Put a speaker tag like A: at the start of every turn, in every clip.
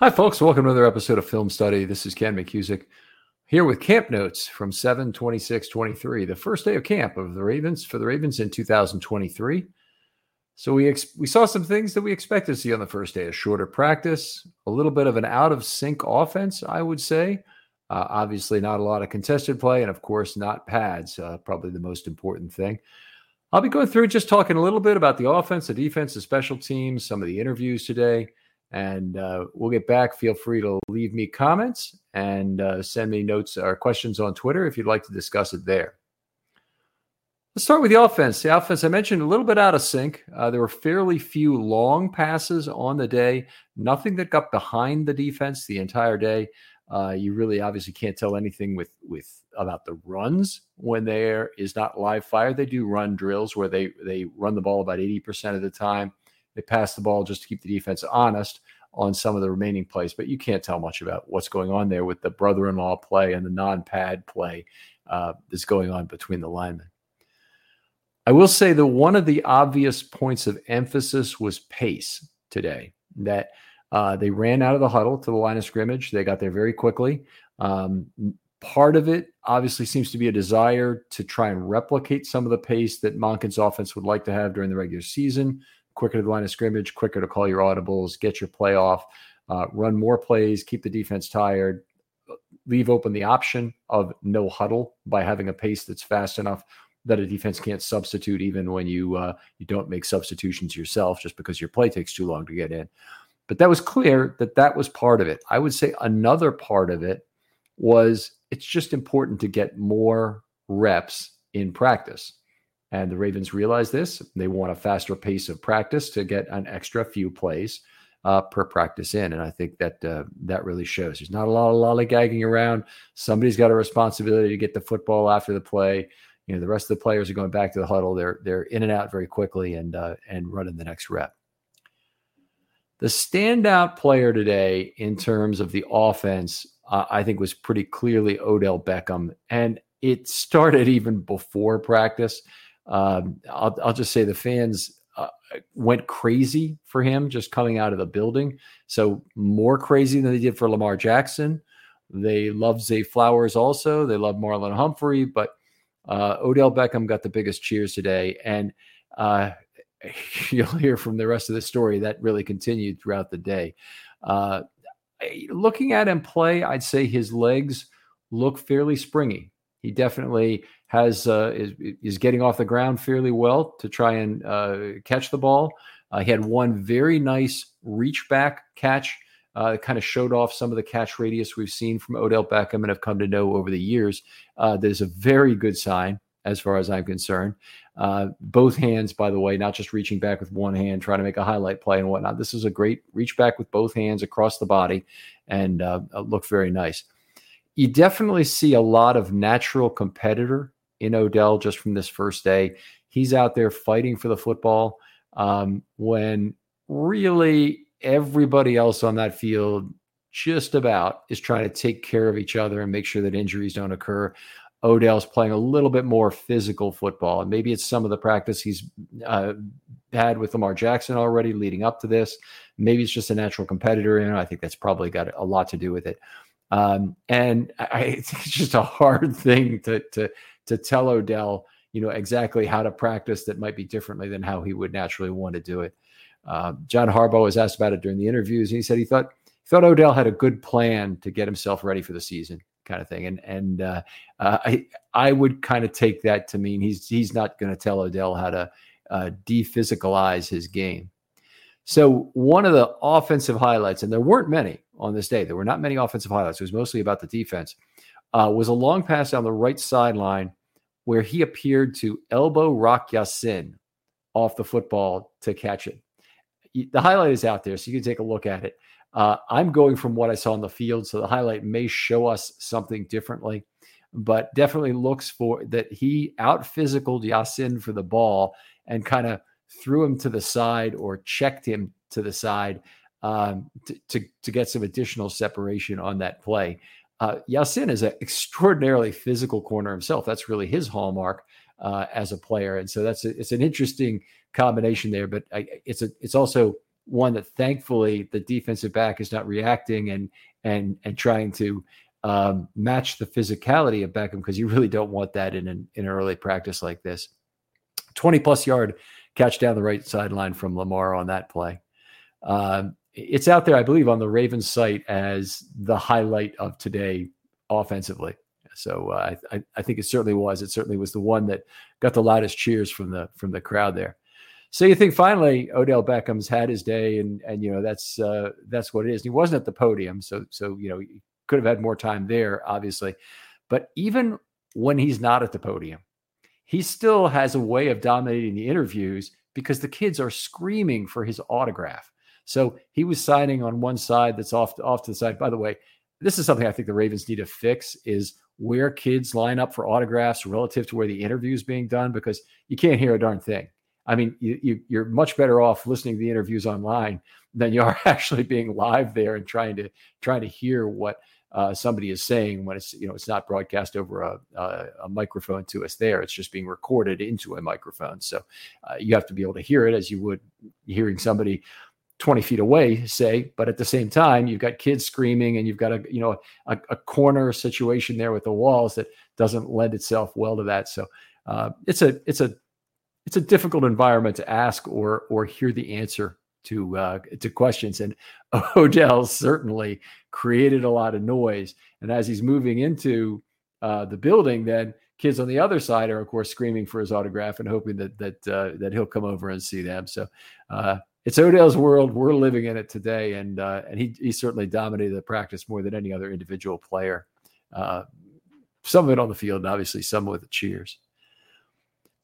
A: Hi, folks. Welcome to another episode of Film Study. This is Ken McKusick here with camp notes from 7 26 23, the first day of camp of the Ravens for the Ravens in 2023. So we ex- we saw some things that we expected to see on the first day: a shorter practice, a little bit of an out of sync offense, I would say. Uh, obviously, not a lot of contested play, and of course, not pads. Uh, probably the most important thing. I'll be going through just talking a little bit about the offense, the defense, the special teams, some of the interviews today. And uh, we'll get back. Feel free to leave me comments and uh, send me notes or questions on Twitter if you'd like to discuss it there. Let's start with the offense. The offense, I mentioned, a little bit out of sync. Uh, there were fairly few long passes on the day, nothing that got behind the defense the entire day. Uh, you really obviously can't tell anything with with about the runs when there is not live fire. They do run drills where they they run the ball about eighty percent of the time. They pass the ball just to keep the defense honest on some of the remaining plays, but you can't tell much about what's going on there with the brother in law play and the non pad play uh, that's going on between the linemen. I will say that one of the obvious points of emphasis was pace today, that uh, they ran out of the huddle to the line of scrimmage. They got there very quickly. Um, part of it obviously seems to be a desire to try and replicate some of the pace that Monken's offense would like to have during the regular season quicker to the line of scrimmage, quicker to call your audibles, get your play off, uh, run more plays, keep the defense tired, leave open the option of no huddle by having a pace that's fast enough that a defense can't substitute even when you uh, you don't make substitutions yourself just because your play takes too long to get in. But that was clear that that was part of it. I would say another part of it was it's just important to get more reps in practice. And the Ravens realize this. They want a faster pace of practice to get an extra few plays uh, per practice in. And I think that uh, that really shows. There's not a lot of lollygagging around. Somebody's got a responsibility to get the football after the play. You know, the rest of the players are going back to the huddle. They're they're in and out very quickly and uh, and running the next rep. The standout player today in terms of the offense, uh, I think, was pretty clearly Odell Beckham, and it started even before practice. Um, I'll, I'll, just say the fans uh, went crazy for him just coming out of the building. So more crazy than they did for Lamar Jackson. They love Zay Flowers also. They love Marlon Humphrey, but uh, Odell Beckham got the biggest cheers today. And uh, you'll hear from the rest of the story that really continued throughout the day. Uh, looking at him play, I'd say his legs look fairly springy. He definitely has uh, is, is getting off the ground fairly well to try and uh, catch the ball. Uh, he had one very nice reach back catch. Uh, kind of showed off some of the catch radius we've seen from Odell Beckham and have come to know over the years. Uh, that is a very good sign as far as I'm concerned. Uh, both hands, by the way, not just reaching back with one hand, trying to make a highlight play and whatnot. This is a great reach back with both hands across the body and uh, looked very nice you definitely see a lot of natural competitor in Odell just from this first day. He's out there fighting for the football um, when really everybody else on that field just about is trying to take care of each other and make sure that injuries don't occur. Odell's playing a little bit more physical football, and maybe it's some of the practice he's uh, had with Lamar Jackson already leading up to this. Maybe it's just a natural competitor, and I think that's probably got a lot to do with it. Um, and I, it's just a hard thing to to to tell Odell, you know, exactly how to practice that might be differently than how he would naturally want to do it. Uh, John Harbaugh was asked about it during the interviews. And he said he thought thought Odell had a good plan to get himself ready for the season, kind of thing. And and uh, uh, I I would kind of take that to mean he's he's not going to tell Odell how to uh, dephysicalize his game. So one of the offensive highlights, and there weren't many, on this day. There were not many offensive highlights. It was mostly about the defense. Uh, was a long pass down the right sideline where he appeared to elbow Rock Ya-Sin off the football to catch it. The highlight is out there, so you can take a look at it. Uh, I'm going from what I saw on the field, so the highlight may show us something differently, but definitely looks for that he out physicaled Ya-Sin for the ball and kind of threw him to the side or checked him to the side um, to, to, to get some additional separation on that play. Uh, Ya-Sin is an extraordinarily physical corner himself. That's really his hallmark uh, as a player, and so that's a, it's an interesting combination there. But I, it's a it's also one that thankfully the defensive back is not reacting and and and trying to um, match the physicality of Beckham because you really don't want that in an in an early practice like this. Twenty plus yard catch down the right sideline from Lamar on that play. Um, it's out there, I believe, on the Ravens site as the highlight of today offensively. So uh, I, I think it certainly was. It certainly was the one that got the loudest cheers from the from the crowd there. So you think finally Odell Beckham's had his day, and and you know that's uh, that's what it is. he wasn't at the podium, so so you know he could have had more time there, obviously. But even when he's not at the podium, he still has a way of dominating the interviews because the kids are screaming for his autograph. So he was signing on one side that's off off to the side. By the way, this is something I think the Ravens need to fix is where kids line up for autographs relative to where the interview is being done because you can't hear a darn thing. I mean, you, you, are much better off listening to the interviews online than you are actually being live there and trying to trying to hear what uh, somebody is saying when it's you know it's not broadcast over a, a, a, microphone to us there. It's just being recorded into a microphone. So uh, you have to be able to hear it as you would hearing somebody 20 feet away, say, but at the same time, you've got kids screaming and you've got a, you know, a, a corner situation there with the walls that doesn't lend itself well to that. So uh, it's a, it's a, it's a difficult environment to ask or, or hear the answer to, uh, to questions. And Odell certainly created a lot of noise. And as he's moving into uh, the building, then kids on the other side are, of course, screaming for his autograph and hoping that that uh, that he'll come over and see them. So uh, it's Odell's world. We're living in it today, and uh, and he he certainly dominated the practice more than any other individual player. Uh, some of it on the field, obviously some with the cheers.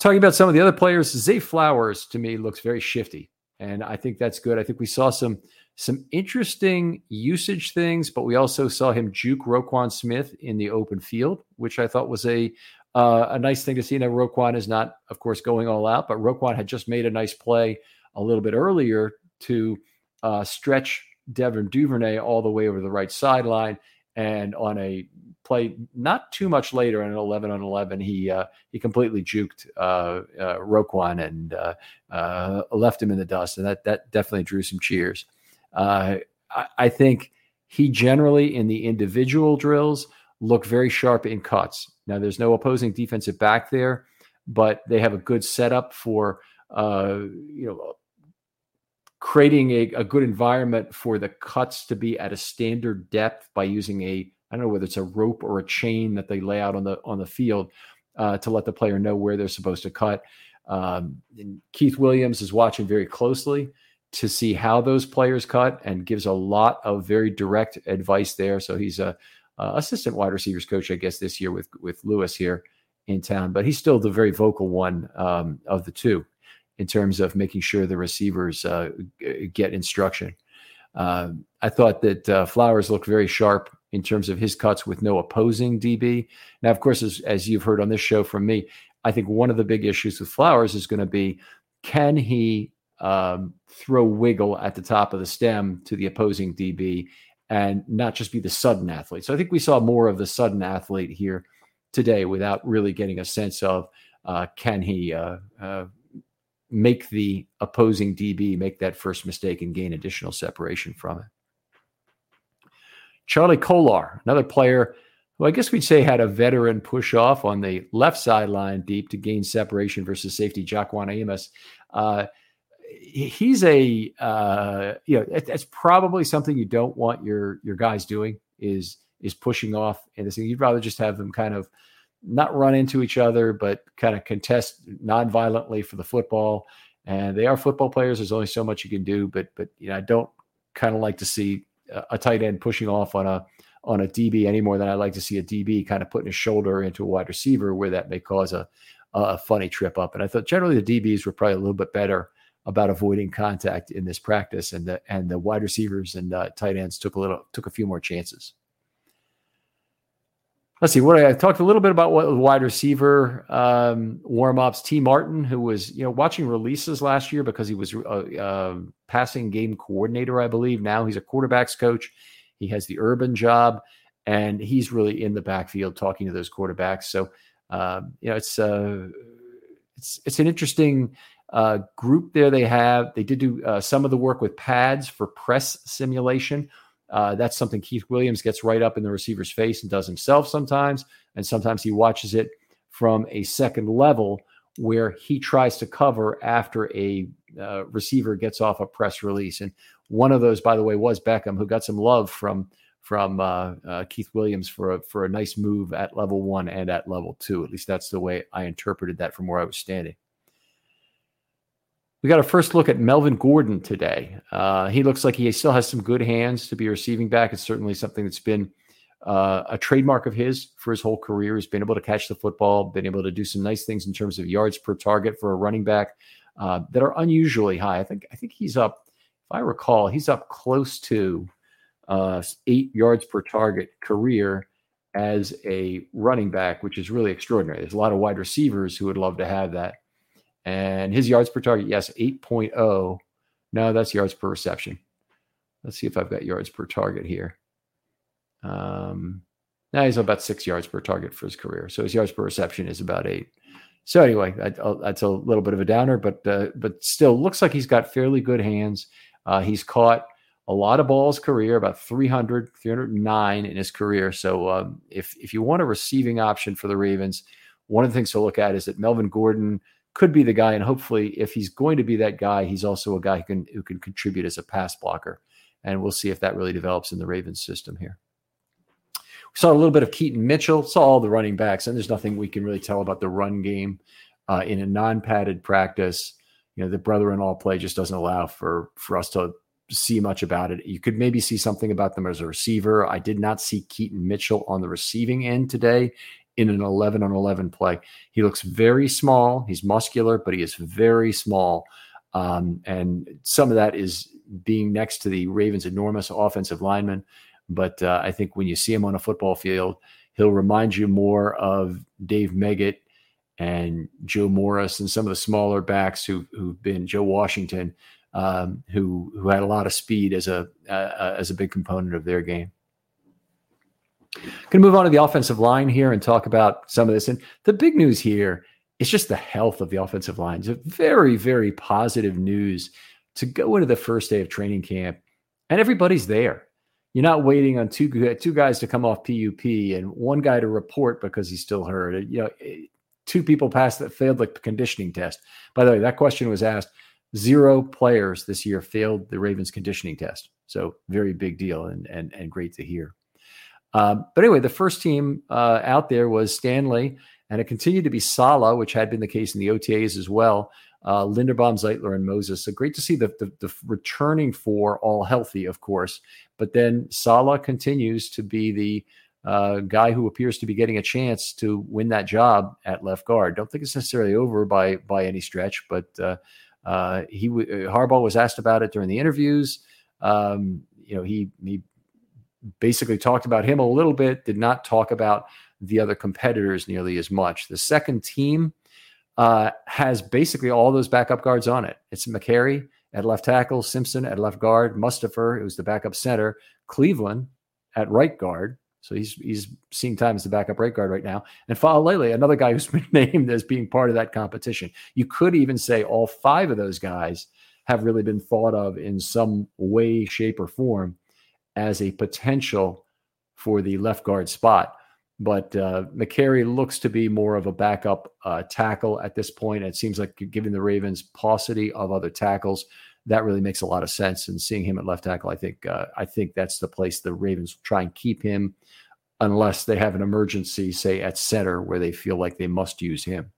A: Talking about some of the other players, Zay Flowers to me looks very shifty, and I think that's good. I think we saw some some interesting usage things, but we also saw him juke Roquan Smith in the open field, which I thought was a uh, a nice thing to see. Now Roquan is not, of course, going all out, but Roquan had just made a nice play a little bit earlier to uh, stretch Devin Duvernay all the way over the right sideline. And on a play not too much later, on an 11 on 11, he uh, he completely juked uh, uh, Roquan and uh, uh, left him in the dust, and that that definitely drew some cheers. Uh, I, I, think he generally in the individual drills look very sharp in cuts. Now there's no opposing defensive back there, but they have a good setup for you know creating a, a good environment for the cuts to be at a standard depth by using a I don't know whether it's a rope or a chain that they lay out on the on the field uh, to let the player know where they're supposed to cut. Um, Keith Williams is watching very closely to see how those players cut and gives a lot of very direct advice there. So he's a, a assistant wide receivers coach, I guess, this year with with Lewis here in town, but he's still the very vocal one um, of the two in terms of making sure the receivers uh, get instruction. Uh, I thought that uh, Flowers looked very sharp in terms of his cuts with no opposing DB. Now, of course, as, as you've heard on this show from me, I think one of the big issues with Flowers is going to be can he um, throw wiggle at the top of the stem to the opposing DB and not just be the sudden athlete. So I think we saw more of the sudden athlete here today without really getting a sense of uh, can he uh, uh, make the opposing DB make that first mistake and gain additional separation from it. Charlie Kolar, another player who I guess we'd say had a veteran push off on the left sideline deep to gain separation versus safety Jacquan Amos. Uh, he's a uh, you know that's probably something you don't want your your guys doing is is pushing off and thing. You'd rather just have them kind of not run into each other, but kind of contest non-violently for the football. And they are football players. There's only so much you can do, but but you know I don't kind of like to see a tight end pushing off on a on a DB any more than I like to see a DB kind of putting his shoulder into a wide receiver where that may cause a a funny trip up. And I thought generally the DBs were probably a little bit better about avoiding contact in this practice, and the and the wide receivers and uh, tight ends took a little took a few more chances. Let's see what I, I talked a little bit about what wide receiver um, warm ups. Tee Martin, who was you know watching releases last year because he was a, a uh, passing game coordinator, I believe. Now he's a quarterbacks coach. He has the urban job, and he's really in the backfield talking to those quarterbacks. So um, you know it's uh, it's it's an interesting uh, group there they have. They did do uh, some of the work with pads for press simulation. Uh, that's something Keith Williams gets right up in the receiver's face and does himself sometimes. And sometimes he watches it from a second level where he tries to cover after a uh, receiver gets off a press release. And one of those, by the way, was Beckham, who got some love from from uh, uh, Keith Williams for a, for a nice move at level one and at level two. At least that's the way I interpreted that from where I was standing. We got a first look at Melvin Gordon today. Uh, he looks like he still has some good hands to be receiving back. It's certainly something that's been uh, a trademark of his for his whole career. He's been able to catch the football, been able to do some nice things in terms of yards per target for a running back uh, that are unusually high. I think I think he's up, if I recall, he's up close to uh, eight yards per target career as a running back, which is really extraordinary. There's a lot of wide receivers who would love to have that. And his yards per target, yes, 8.0. No, that's yards per reception. Let's see if I've got yards per target here. Um, now he's about six yards per target for his career. So his yards per reception is about eight. So anyway, uh, that's a little bit of a downer, but uh, but still looks like he's got fairly good hands. Uh, he's caught a lot of balls career, about 300, 309 in his career. So um, if if you want a receiving option for the Ravens, one of the things to look at is that Melvin Gordon could be the guy. And hopefully, if he's going to be that guy, he's also a guy who can who can contribute as a pass blocker. And we'll see if that really develops in the Ravens system here. We saw a little bit of Keaton Mitchell, saw all the running backs, and there's nothing we can really tell about the run game uh, in a non-padded practice. You know, the brother-in-law play just doesn't allow for for us to see much about it. You could maybe see something about them as a receiver. I did not see Keaton Mitchell on the receiving end today in an 11 on 11 play. He looks very small. He's muscular, but he is very small. Um, and some of that is being next to the Ravens' enormous offensive lineman. But uh, I think when you see him on a football field, he'll remind you more of Dave Meggett and Joe Morris and some of the smaller backs who, who've been Joe Washington, um, who who had a lot of speed as a uh, as a big component of their game. Going to move on to the offensive line here and talk about some of this. And the big news here is just the health of the offensive line. It's very, very positive news to go into the first day of training camp and everybody's there. You're not waiting on two two guys to come off PUP and one guy to report because he's still hurt. You know, eh, two people passed that failed the conditioning test. By the way, that question was asked. Zero players this year failed the Ravens conditioning test. So very big deal and and and great to hear. Um, but anyway, the first team uh, out there was Stanley, and it continued to be Sala, which had been the case in the OTAs as well. Uh, Linderbaum, Zeitler, and Moses. So great to see the, the, the returning four all healthy, of course. But then Sala continues to be the uh, guy who appears to be getting a chance to win that job at left guard. Don't think it's necessarily over by by any stretch, but uh, uh, he uh, Harbaugh was asked about it during the interviews. Um, you know, he he basically talked about him a little bit, did not talk about the other competitors nearly as much. The second team uh, has basically all those backup guards on it. It's Mekari at left tackle, Simpson at left guard, Mustipher, who's the backup center, Cleveland at right guard. So he's he's seeing time as the backup right guard right now. And Faalele, another guy who's been named as being part of that competition. You could even say all five of those guys have really been thought of in some way, shape, or form as a potential for the left guard spot. But uh, Mekari looks to be more of a backup uh, tackle at this point. It seems like given the Ravens' paucity of other tackles, that really makes a lot of sense. And seeing him at left tackle, I think uh, I think that's the place the Ravens try and keep him, unless they have an emergency, say at center, where they feel like they must use him.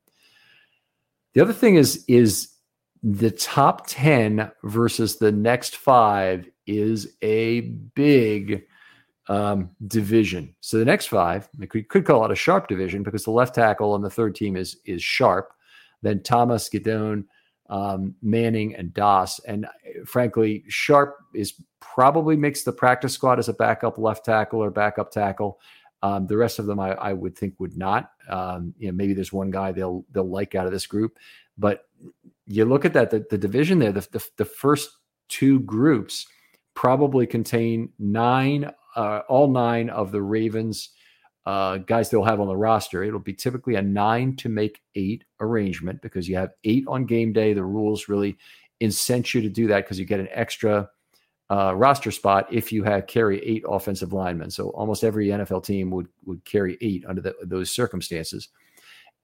A: The other thing is is the top 10 versus the next five is a big um, division. So the next five, we could call it a sharp division because the left tackle on the third team is is sharp. Then Thomas, Gidone, um, Manning, and Doss. And uh, frankly, Sharpe is probably makes the practice squad as a backup left tackle or backup tackle. Um, the rest of them, I, I, would think, would not. Um, you know, maybe there's one guy they'll they'll like out of this group, but you look at that the, the division there, the, the, the first two groups probably contain nine, uh, all nine of the Ravens uh, guys they'll have on the roster. It'll be typically a nine to make eight arrangement because you have eight on game day. The rules really incent you to do that because you get an extra uh, roster spot if you have carry eight offensive linemen. So almost every NFL team would would carry eight under the, those circumstances.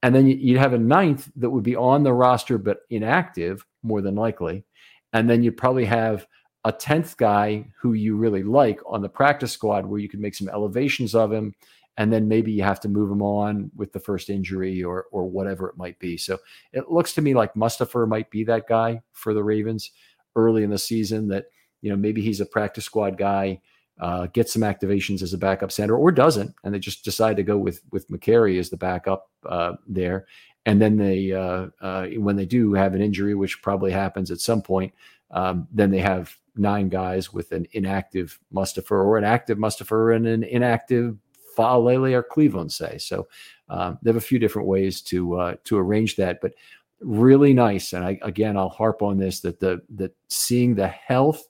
A: And then you'd have a ninth that would be on the roster but inactive, more than likely. And then you'd probably have a 10th guy who you really like on the practice squad where you could make some elevations of him and then maybe you have to move him on with the first injury or or whatever it might be. So it looks to me like Mustipher might be that guy for the Ravens early in the season that you know maybe he's a practice squad guy uh, get some activations as a backup center or doesn't, and they just decide to go with with Mekari as the backup uh, there. And then they, uh, uh, when they do have an injury, which probably happens at some point, um, then they have nine guys with an inactive Mustipher or an active Mustipher and an inactive Faalele or Cleveland say. So um, they have a few different ways to uh, to arrange that, but really nice. And I, again, I'll harp on this that the that seeing the health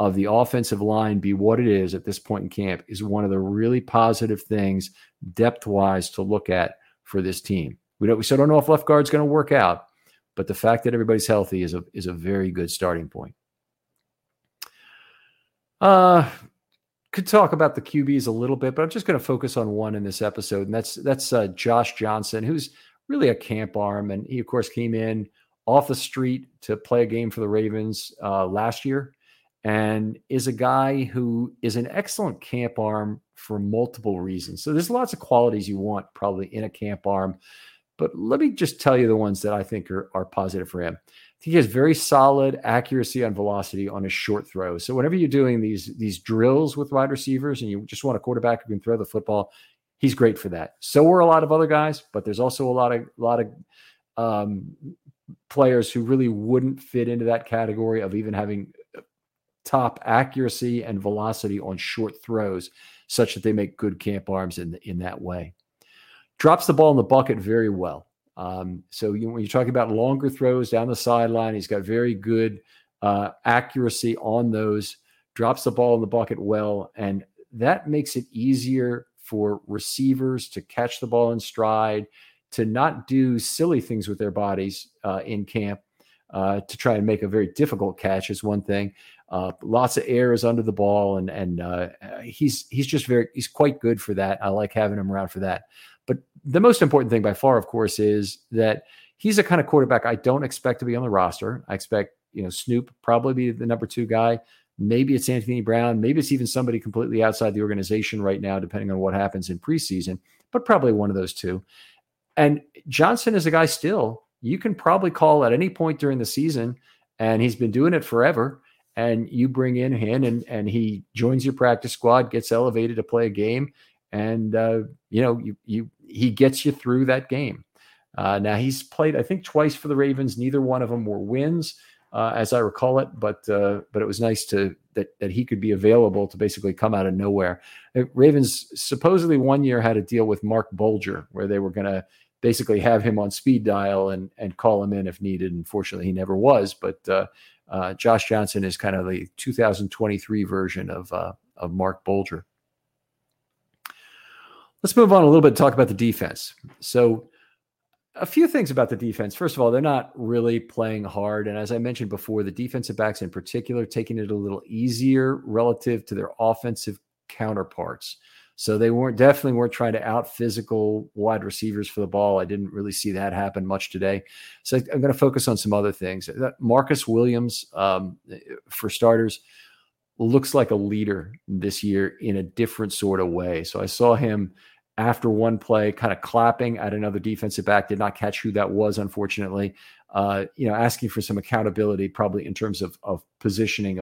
A: of the offensive line be what it is at this point in camp is one of the really positive things depth wise to look at for this team. We don't, we still don't know if left guard's going to work out, but the fact that everybody's healthy is a is a very good starting point. Uh could talk about the QBs a little bit, but I'm just going to focus on one in this episode, and that's that's uh, Josh Johnson, who's really a camp arm, and he of course came in off the street to play a game for the Ravens uh, last year and is a guy who is an excellent camp arm for multiple reasons. So there's lots of qualities you want probably in a camp arm, but let me just tell you the ones that I think are, are positive for him. He has very solid accuracy on velocity on his short throws. So whenever you're doing these these drills with wide receivers and you just want a quarterback who can throw the football, he's great for that. So are a lot of other guys, but there's also a lot of a lot of um, players who really wouldn't fit into that category of even having top accuracy and velocity on short throws, such that they make good camp arms in in that way. Drops the ball in the bucket very well. Um, so you, when you're talking about longer throws down the sideline, he's got very good uh, accuracy on those. Drops the ball in the bucket well, and that makes it easier for receivers to catch the ball in stride, to not do silly things with their bodies uh, in camp, uh, to try and make a very difficult catch is one thing. Uh, lots of errors under the ball, and and uh, he's he's just very he's quite good for that. I like having him around for that. The most important thing by far, of course, is that he's a kind of quarterback I don't expect to be on the roster. I expect you know Snoop probably be the number two guy. Maybe it's Anthony Brown. Maybe it's even somebody completely outside the organization right now, depending on what happens in preseason. But probably one of those two. And Johnson is a guy still you can probably call at any point during the season, and he's been doing it forever and you bring in him and and he joins your practice squad, gets elevated to play a game, and uh, you know you you he gets you through that game. Uh, now he's played I think twice for the Ravens. Neither one of them were wins, uh, as I recall it. But uh, but it was nice to that that he could be available to basically come out of nowhere. Uh, Ravens supposedly one year had a deal with Marc Bulger where they were going to basically have him on speed dial and and call him in if needed. Unfortunately, he never was. But uh, Josh Johnson is kind of the 2023 version of of Marc Bulger. Let's move on a little bit and talk about the defense. So, a few things about the defense. First of all, they're not really playing hard, and as I mentioned before, the defensive backs in particular taking it a little easier relative to their offensive counterparts. So they weren't definitely weren't trying to out physical wide receivers for the ball. I didn't really see that happen much today. So I'm going to focus on some other things. Marcus Williams, um, for starters, looks like a leader this year in a different sort of way. So I saw him after one play, kind of clapping at another defensive back. Did not catch who that was, unfortunately. Uh, you know, asking for some accountability, probably in terms of, of positioning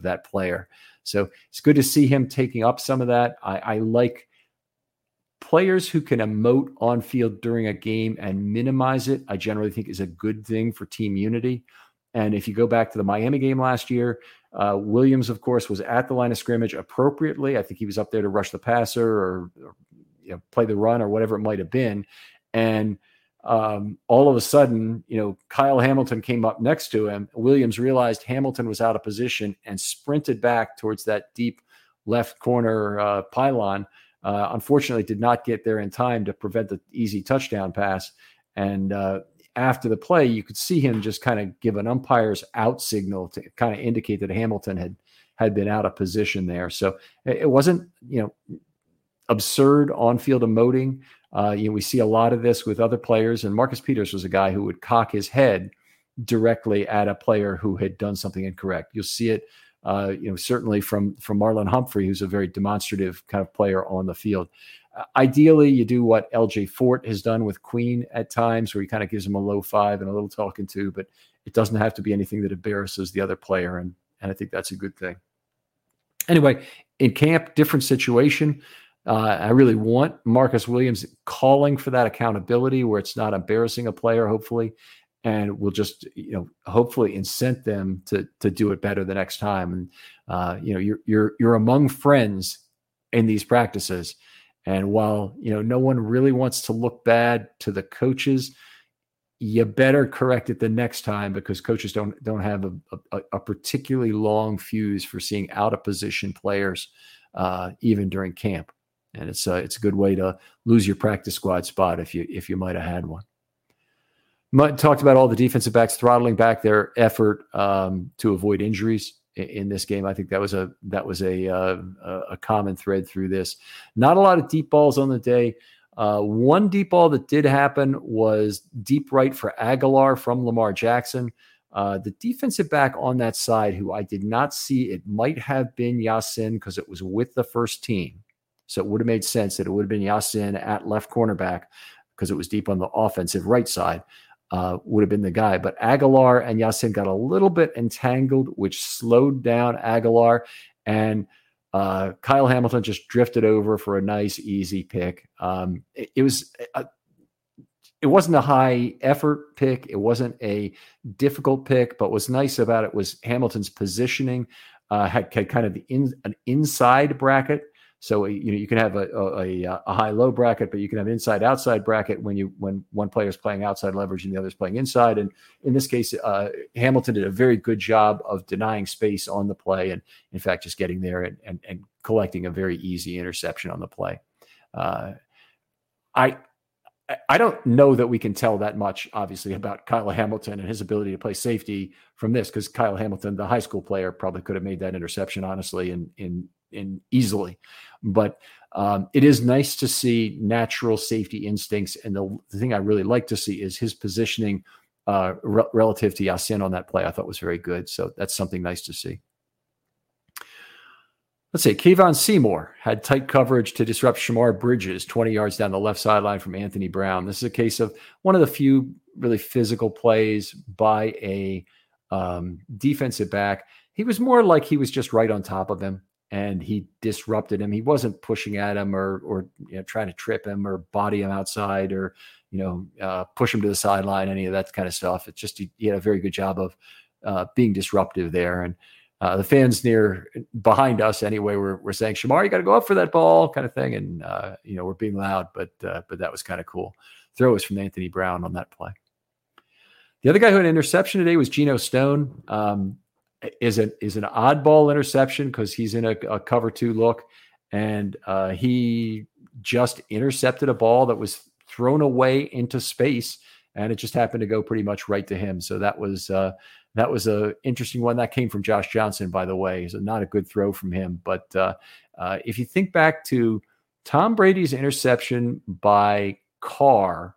A: that player. So it's good to see him taking up some of that. I, I like players who can emote on field during a game and minimize it. I generally think is a good thing for team unity. And if you go back to the Miami game last year, uh, Williams, of course, was at the line of scrimmage appropriately. I think he was up there to rush the passer or, or you know, play the run or whatever it might have been. And um, all of a sudden, you know, Kyle Hamilton came up next to him. Williams realized Hamilton was out of position and sprinted back towards that deep left corner uh, pylon. Uh, unfortunately, did not get there in time to prevent the easy touchdown pass. And uh, after the play, you could see him just kind of give an umpire's out signal to kind of indicate that Hamilton had had been out of position there. So it wasn't, you know, absurd on-field emoting. Uh, you know, we see a lot of this with other players, and Marcus Peters was a guy who would cock his head directly at a player who had done something incorrect. You'll see it, uh, you know, certainly from from Marlon Humphrey, who's a very demonstrative kind of player on the field. Uh, ideally, you do what LJ Fort has done with Queen at times, where he kind of gives him a low five and a little talking to, but it doesn't have to be anything that embarrasses the other player, and and I think that's a good thing. Anyway, in camp, different situation. Uh, I really want Marcus Williams calling for that accountability where it's not embarrassing a player, hopefully, and we'll just you know hopefully incent them to to do it better the next time. And uh, you know you're you're you're among friends in these practices, and while you know no one really wants to look bad to the coaches, you better correct it the next time because coaches don't don't have a, a, a particularly long fuse for seeing out of position players uh, even during camp and it's a, it's a good way to lose your practice squad spot if you if you might have had one. Mutt talked about all the defensive backs throttling back their effort um, to avoid injuries in, in, this game. I think that was a that was a uh, a common thread through this. Not a lot of deep balls on the day. Uh, one deep ball that did happen was deep right for Agholor from Lamar Jackson. Uh, the defensive back on that side, who I did not see, it might have been Ya-Sin because it was with the first team. So it would have made sense that it would have been Ya-Sin at left cornerback because it was deep on the offensive right side. Uh, would have been the guy. But Agholor and Ya-Sin got a little bit entangled, which slowed down Agholor. And uh, Kyle Hamilton just drifted over for a nice, easy pick. Um, it, it, was. A, it wasn't a high effort pick. It wasn't a difficult pick, but what's nice about it was Hamilton's positioning uh, had, had, kind of in, an inside bracket so you know you can have a, a, a high low bracket, but you can have inside outside bracket when you when one player is playing outside leverage and the other is playing inside. And in this case, uh, Hamilton did a very good job of denying space on the play, and in fact, just getting there and and, and collecting a very easy interception on the play. Uh, I I don't know that we can tell that much, obviously, about Kyle Hamilton and his ability to play safety from this, because Kyle Hamilton, the high school player, probably could have made that interception honestly in in in easily. But um, it is nice to see natural safety instincts. And the, the thing I really like to see is his positioning uh, re- relative to Ya-Sin on that play. I thought was very good. So that's something nice to see. Let's see. Kevon Seymour had tight coverage to disrupt Shemar Bridges 20 yards down the left sideline from Anthony Brown. This is a case of one of the few really physical plays by a um, defensive back. He was more like he was just right on top of him and he disrupted him. He wasn't pushing at him or or you know, trying to trip him or body him outside or you know uh, push him to the sideline, any of that kind of stuff. It's just he, he had a very good job of uh, being disruptive there and uh, the fans near behind us anyway were, were saying, Shemar, you got to go up for that ball kind of thing. And, uh, you know, we're being loud, but, uh, but that was kind of cool. Throw was from Anthony Brown on that play. The other guy who had an interception today was Geno Stone. Um, is an is an oddball interception because he's in a, a, cover two look, and uh, he just intercepted a ball that was thrown away into space, and it just happened to go pretty much right to him. So that was uh, that was a interesting one. That came from Josh Johnson, by the way. So not a good throw from him. But uh, uh, if you think back to Tom Brady's interception by Carr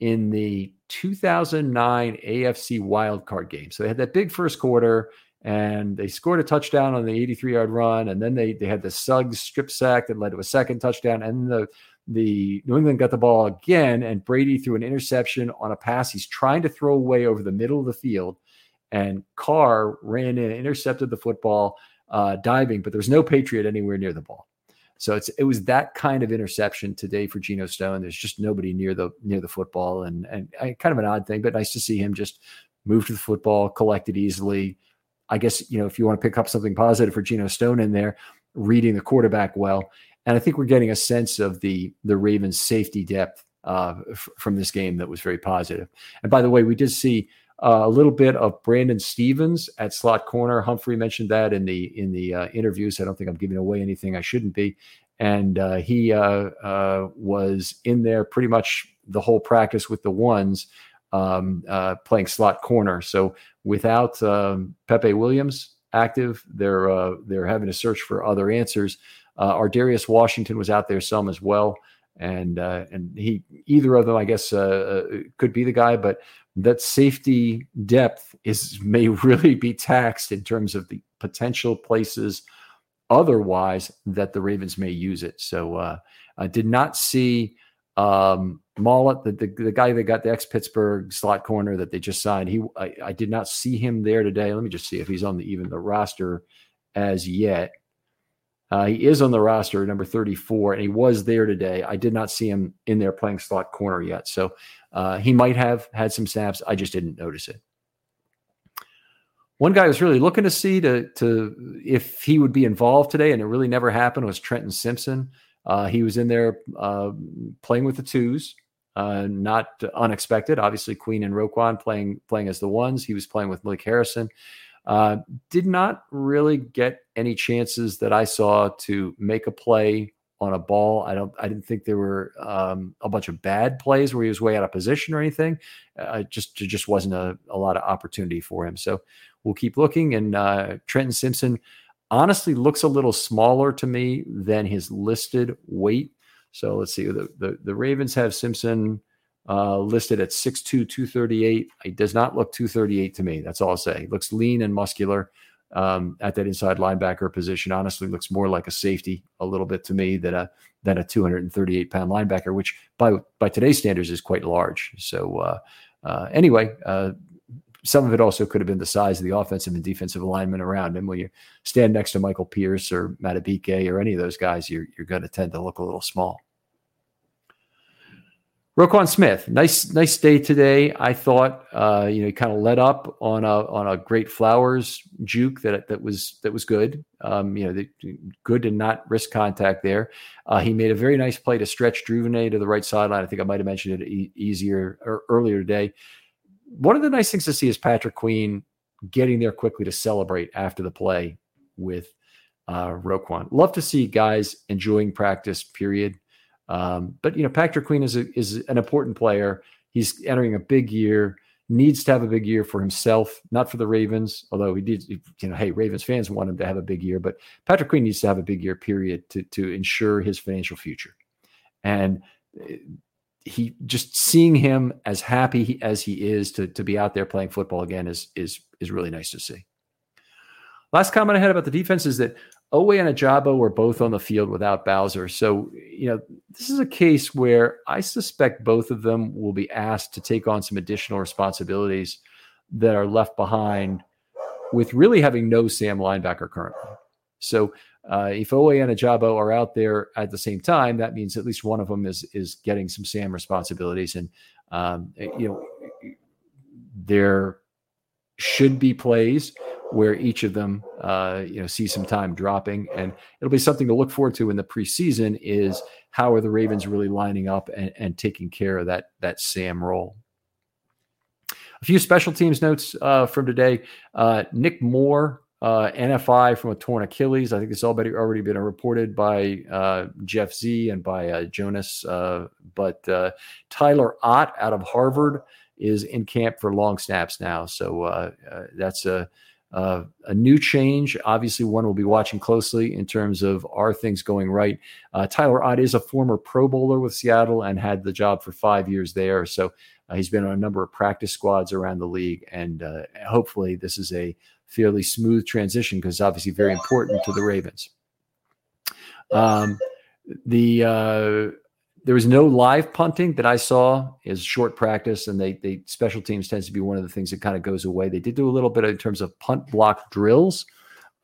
A: in the 2009 AFC wildcard game, so they had that big first quarter and they scored a touchdown on the 83 yard run, and then they they had the Suggs strip sack that led to a second touchdown, and the the New England got the ball again, and Brady threw an interception on a pass he's trying to throw away over the middle of the field and Carr ran in, intercepted the football, uh, diving, but there was no Patriot anywhere near the ball. So it's it was that kind of interception today for Geno Stone. There's just nobody near the near the football, and and I, kind of an odd thing, but nice to see him just move to the football, collect it easily. I guess you know if you want to pick up something positive for Geno Stone in there, reading the quarterback well, and I think we're getting a sense of the the Ravens' safety depth uh, f- from this game that was very positive. And by the way, we did see uh, a little bit of Brandon Stephens at slot corner. Humphrey mentioned that in the in the uh, interviews. I don't think I'm giving away anything I shouldn't be. And uh, he uh, uh, was in there pretty much the whole practice with the ones um, playing slot corner. So without um, Pepe Williams active, they're they're having to search for other answers. Uh, Ar'Darius Washington was out there some as well and uh, and he either of them I guess uh, could be the guy, but that safety depth is may really be taxed in terms of the potential places otherwise that the Ravens may use it. So uh, I did not see um, Maulet, the, the, the guy that got the ex Pittsburgh slot corner that they just signed. He I, I, did not see him there today. Let me just see if he's on the even the roster as yet. Uh, he is on the roster, number 34, and he was there today. I did not see him in there playing slot corner yet. So uh, he might have had some snaps. I just didn't notice it. One guy I was really looking to see to, to if he would be involved today, and it really never happened, was Trenton Simpson. Uh, he was in there uh, playing with the twos, uh, not unexpected. Obviously, Queen and Roquan playing playing as the ones. He was playing with Malik Harrison. Uh, did not really get any chances that I saw to make a play on a ball. I don't. I didn't think there were um, a bunch of bad plays where he was way out of position or anything. Uh, just just wasn't a, a lot of opportunity for him. So we'll keep looking. And uh, Trenton Simpson honestly looks a little smaller to me than his listed weight. So let's see. The the, the Ravens have Simpson uh, listed at 6'2", 238. He does not look 238 to me. That's all I'll say. Looks lean and muscular um, at that inside linebacker position. Honestly, looks more like a safety a little bit to me than a than a 238 pound linebacker, which by by today's standards is quite large. So uh, uh, anyway, uh, some of it also could have been the size of the offensive and defensive alignment around him. When you stand next to Michael Pierce or Madubuike or any of those guys, you're you're going to tend to look a little small. Roquan Smith, nice, nice day today. I thought, uh, you know, he kind of let up on a on a great Flowers juke that that was that was good. Um, you know, the, good to not risk contact there. Uh, he made a very nice play to stretch Duvernay to the right sideline. I think I might have mentioned it e- easier or earlier today. One of the nice things to see is Patrick Queen getting there quickly to celebrate after the play with uh, Roquan. Love to see guys enjoying practice. Period. Um, but you know, Patrick Queen is a, is an important player. He's entering a big year. needs to have a big year for himself, not for the Ravens, although he did, you know, hey, Ravens fans want him to have a big year, but Patrick Queen needs to have a big year, period, to, to ensure his financial future. And eh, he just seeing him as happy as he is to, to be out there playing football again is, is, is really nice to see. Last comment I had about the defense is that Oweh and Ojabo were both on the field without Bowser. So, you know, this is a case where I suspect both of them will be asked to take on some additional responsibilities that are left behind with really having no Sam linebacker currently. So, uh, if Oweh and Ojabo are out there at the same time, that means at least one of them is is getting some Sam responsibilities, and um, you know there should be plays where each of them, uh, you know, see some time dropping, and it'll be something to look forward to in the preseason. Is how are the Ravens really lining up and, and taking care of that that Sam role? A few special teams notes uh, from today. Uh, Nick Moore, uh, NFI from a torn Achilles. I think it's already already been reported by uh, Jeff Z and by uh, Jonas. But Tyler Ott out of Harvard is in camp for long snaps now. So that's a uh, a new change, obviously, one we'll be watching closely in terms of are things going right. Uh, Tyler Ott is a former Pro Bowler with Seattle and had the job for five years there. So uh, he's been on a number of practice squads around the league. And uh, hopefully, this is a fairly smooth transition because obviously very important to the Ravens. Um, the uh, there was no live punting that I saw is short practice, and they they special teams tends to be one of the things that kind of goes away. They did do a little bit in terms of punt block drills,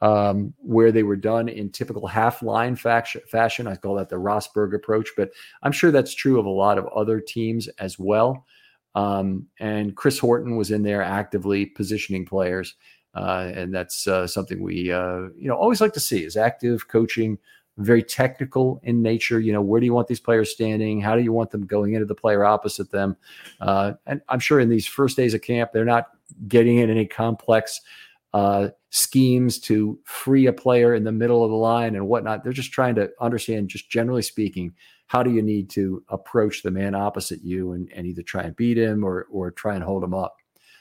A: um, where they were done in typical half line fashion. I call that the Rosburg approach, but I'm sure that's true of a lot of other teams as well. Um, and Chris Horton was in there actively positioning players, uh, and that's uh, something we uh, you know always like to see is active coaching very technical in nature. You know, where do you want these players standing? How do you want them going into the player opposite them? Uh, and I'm sure in these first days of camp, they're not getting in any complex uh, schemes to free a player in the middle of the line and whatnot. They're just trying to understand, just generally speaking, how do you need to approach the man opposite you and, and either try and beat him or or try and hold him up.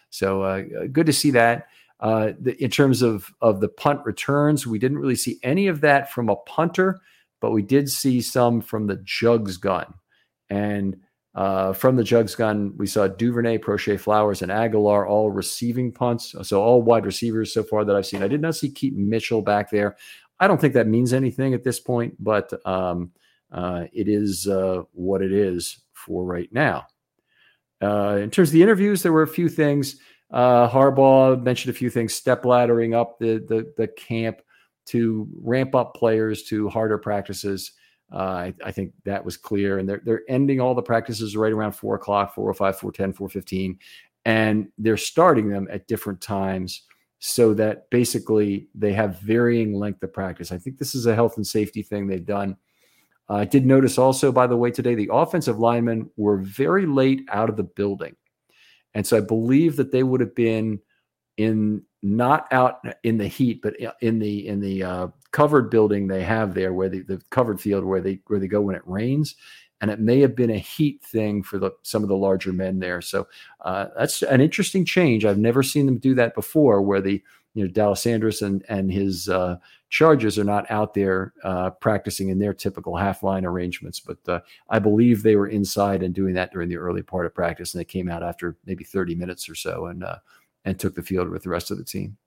A: So uh, good to see that. Uh, the, in terms of of the punt returns, we didn't really see any of that from a punter, but we did see some from the jugs gun. And uh, from the jugs gun, we saw Duvernay, Proche Flowers, and Agholor all receiving punts. So all wide receivers so far that I've seen. I did not see Keaton Mitchell back there. I don't think that means anything at this point, but um, uh, it is uh, what it is for right now. Uh, in terms of the interviews, there were a few things. Uh, Harbaugh mentioned a few things, step laddering up the, the, the camp to ramp up players to harder practices. Uh, I, I, think that was clear. And they're, they're ending all the practices right around four o'clock, 405, 410, 415. And they're starting them at different times so that basically they have varying length of practice. I think this is a health and safety thing they've done. Uh, I did notice also, by the way, today the offensive linemen were very late out of the building. And so I believe that they would have been in not out in the heat, but in the in the uh, covered building they have there, where the, the covered field where they where they go when it rains, and it may have been a heat thing for the some of the larger men there. So uh, that's an interesting change. I've never seen them do that before, where the you know D'Alessandris and and his uh, Chargers are not out there uh, practicing in their typical half line arrangements, but uh, I believe they were inside and doing that during the early part of practice, and they came out after maybe 30 minutes or so and uh, and took the field with the rest of the team.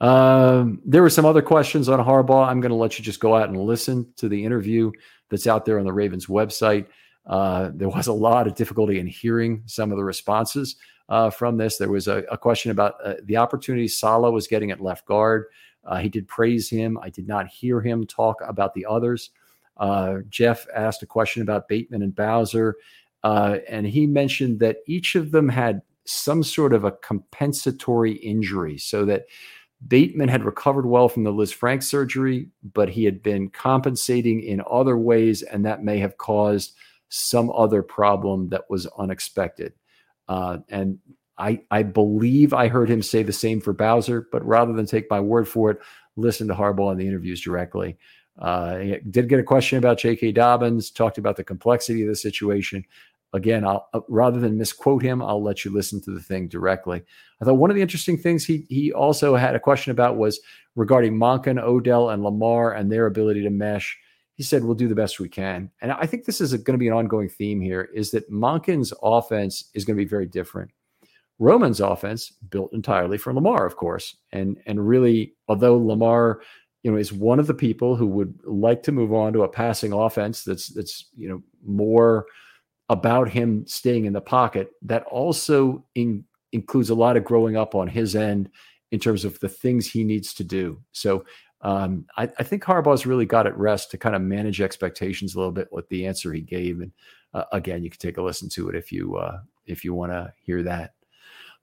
A: Um, there were some other questions on Harbaugh. I'm going to let you just go out and listen to the interview that's out there on the Ravens website. Uh, there was a lot of difficulty in hearing some of the responses uh, from this. There was a, a question about uh, the opportunity Sala was getting at left guard. Uh, he did praise him. I did not hear him talk about the others. Uh, Jeff asked a question about Bateman and Bowser, uh, and he mentioned that each of them had some sort of a compensatory injury, so that Bateman had recovered well from the Lisfranc surgery, but he had been compensating in other ways, and that may have caused some other problem that was unexpected. Uh, and I, I believe I heard him say the same for Bowser, but rather than take my word for it, listen to Harbaugh in the interviews directly. Uh, did get a question about J.K. Dobbins, talked about the complexity of the situation. again, I'll, uh, rather than misquote him, I'll let you listen to the thing directly. I thought one of the interesting things he he also had a question about was regarding Monken, Odell, and Lamar and their ability to mesh. He said, "We'll do the best we can," and I think this is going to be an ongoing theme here. Is that Monken's offense is going to be very different. Roman's offense built entirely for Lamar, of course, and and really, although Lamar, you know, is one of the people who would like to move on to a passing offense that's that's you know more about him staying in the pocket. That also in, includes a lot of growing up on his end in terms of the things he needs to do. So um, I, I, think Harbaugh's really got at rest to kind of manage expectations a little bit with the answer he gave. And uh, again, you can take a listen to it if you uh, if you want to hear that.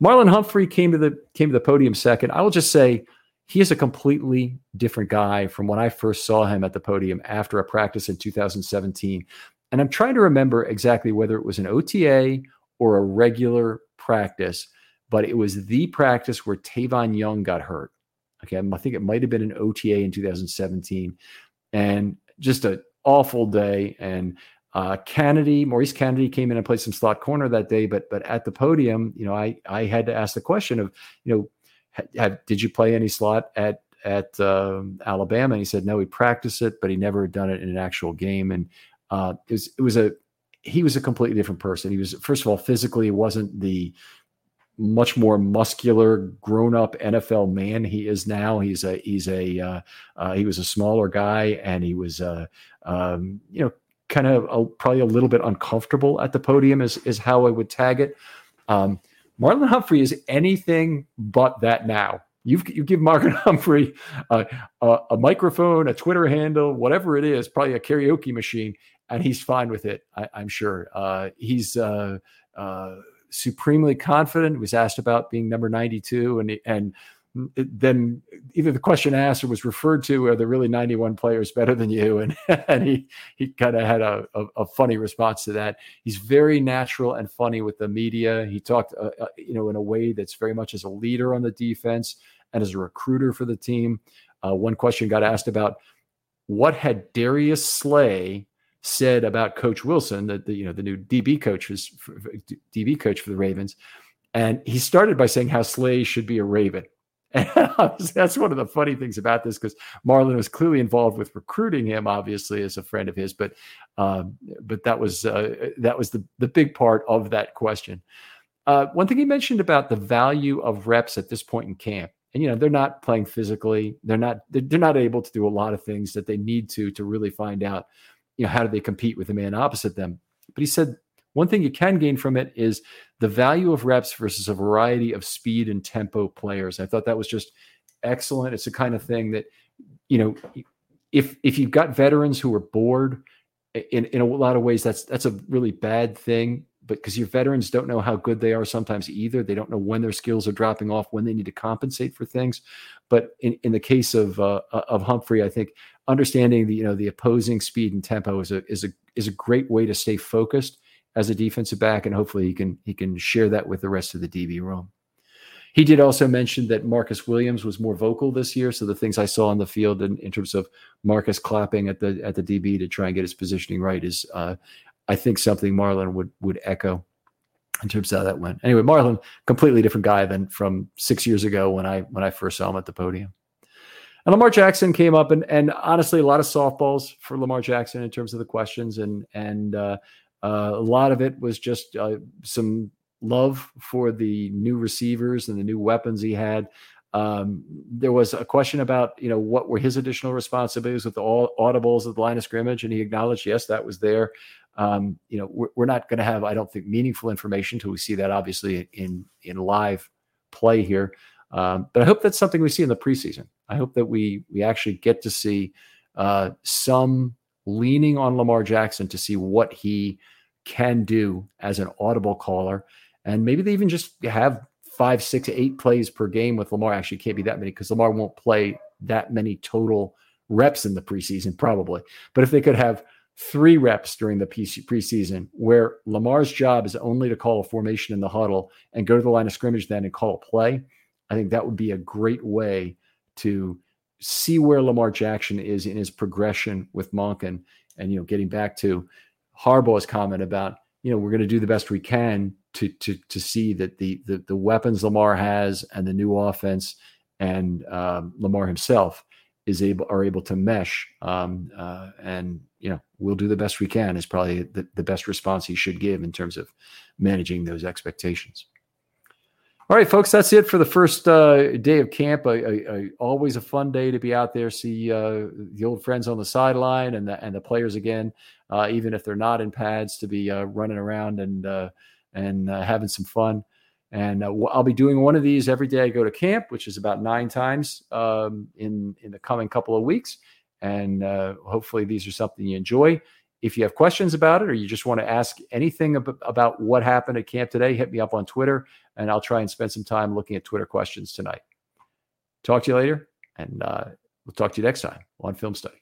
A: Marlon Humphrey came to the came to the podium second. I will just say he is a completely different guy from when I first saw him at the podium after a practice in 2017. And I'm trying to remember exactly whether it was an OTA or a regular practice, but it was the practice where Tavon Young got hurt. Okay, I think it might have been an OTA in 2017, and just an awful day. And uh, Canady, Maurice Canady came in and played some slot corner that day, but but at the podium, you know, I I had to ask the question of, you know, have, did you play any slot at at um, Alabama? And he said no, he practiced it, but he never had done it in an actual game. And uh, it was it was a he was a completely different person. He was first of all physically he wasn't the much more muscular, grown-up NFL man he is now. He's a he's a uh, uh, he was a smaller guy, and he was uh, um, you know kind of a, probably a little bit uncomfortable at the podium is is how I would tag it. Um, Marlon Humphrey is anything but that now. You you give Marlon Humphrey a, a, microphone, a Twitter handle, whatever it is, probably a karaoke machine, and he's fine with it. I, am sure. Uh, he's uh, uh, supremely confident. He was asked about being number 92, and and then either the question asked or was referred to are there really 91 players better than you? And and he he kind of had a, a, a, funny response to that. He's very natural and funny with the media. He talked uh, uh, you know in a way that's very much as a leader on the defense and as a recruiter for the team. Uh, one question got asked about what had darius slay said about Coach Wilson, that the you know the new DB coach was DB coach for the Ravens, and he started by saying how Slay should be a Raven. And that's one of the funny things about this because Marlon was clearly involved with recruiting him, obviously as a friend of his. But um, but that was uh, that was the the big part of that question. Uh, one thing he mentioned about the value of reps at this point in camp, and you know they're not playing physically, they're not they're not able to do a lot of things that they need to to really find out you know, how do they compete with the man opposite them? But he said one thing you can gain from it is the value of reps versus a variety of speed and tempo players. I thought that was just excellent. It's the kind of thing that, you know, if if you've got veterans who are bored, in in a lot of ways, that's that's a really bad thing. But because your veterans don't know how good they are sometimes either, they don't know when their skills are dropping off, when they need to compensate for things. But in, in the case of uh, of Humphrey, I think understanding the you know the opposing speed and tempo is a is a is a great way to stay focused as a defensive back, and hopefully he can he can share that with the rest of the DB room. He did also mention that Marcus Williams was more vocal this year. So the things I saw on the field in, in terms of Marcus clapping at the at the DB to try and get his positioning right is, uh, I think, something Marlon would would echo in terms of how that went. Anyway, Marlon, completely different guy than from six years ago when I when I first saw him at the podium. And Lamar Jackson came up, and and honestly, a lot of softballs for Lamar Jackson in terms of the questions, and and uh, uh, a lot of it was just uh, some love for the new receivers and the new weapons he had. Um, there was a question about you know what were his additional responsibilities with the all audibles at the line of scrimmage, and he acknowledged yes, that was there. Um, you know, we're, we're not going to have, I don't think, meaningful information until we see that obviously in in live play here. Um, but I hope that's something we see in the preseason. I hope that we we actually get to see uh, some leaning on Lamar Jackson to see what he can do as an audible caller, and maybe they even just have five, six, eight plays per game with Lamar. Actually, can't be that many because Lamar won't play that many total reps in the preseason, probably. But if they could have three reps during the preseason where Lamar's job is only to call a formation in the huddle and go to the line of scrimmage then and call a play I think that would be a great way to see where Lamar Jackson is in his progression with Monken. And, you know, getting back to Harbaugh's comment about you know, we're going to do the best we can to to to see that the the, the weapons Lamar has and the new offense and um, Lamar himself is able are able to mesh. Um, uh, and you know, we'll do the best we can. Is probably the, the best response he should give in terms of managing those expectations. All right, folks, that's it for the first uh, day of camp. A, a, a, always a fun day to be out there, see uh, the old friends on the sideline and the and the players again, uh, even if they're not in pads, to be uh, running around and uh, and uh, having some fun. And I'll be doing one of these every day I go to camp, which is about nine times um, in in the coming couple of weeks. And hopefully, these are something you enjoy. If you have questions about it or you just want to ask anything ab- about what happened at camp today, hit me up on Twitter and I'll try and spend some time looking at Twitter questions tonight. Talk to you later, and uh, we'll talk to you next time on Film Study.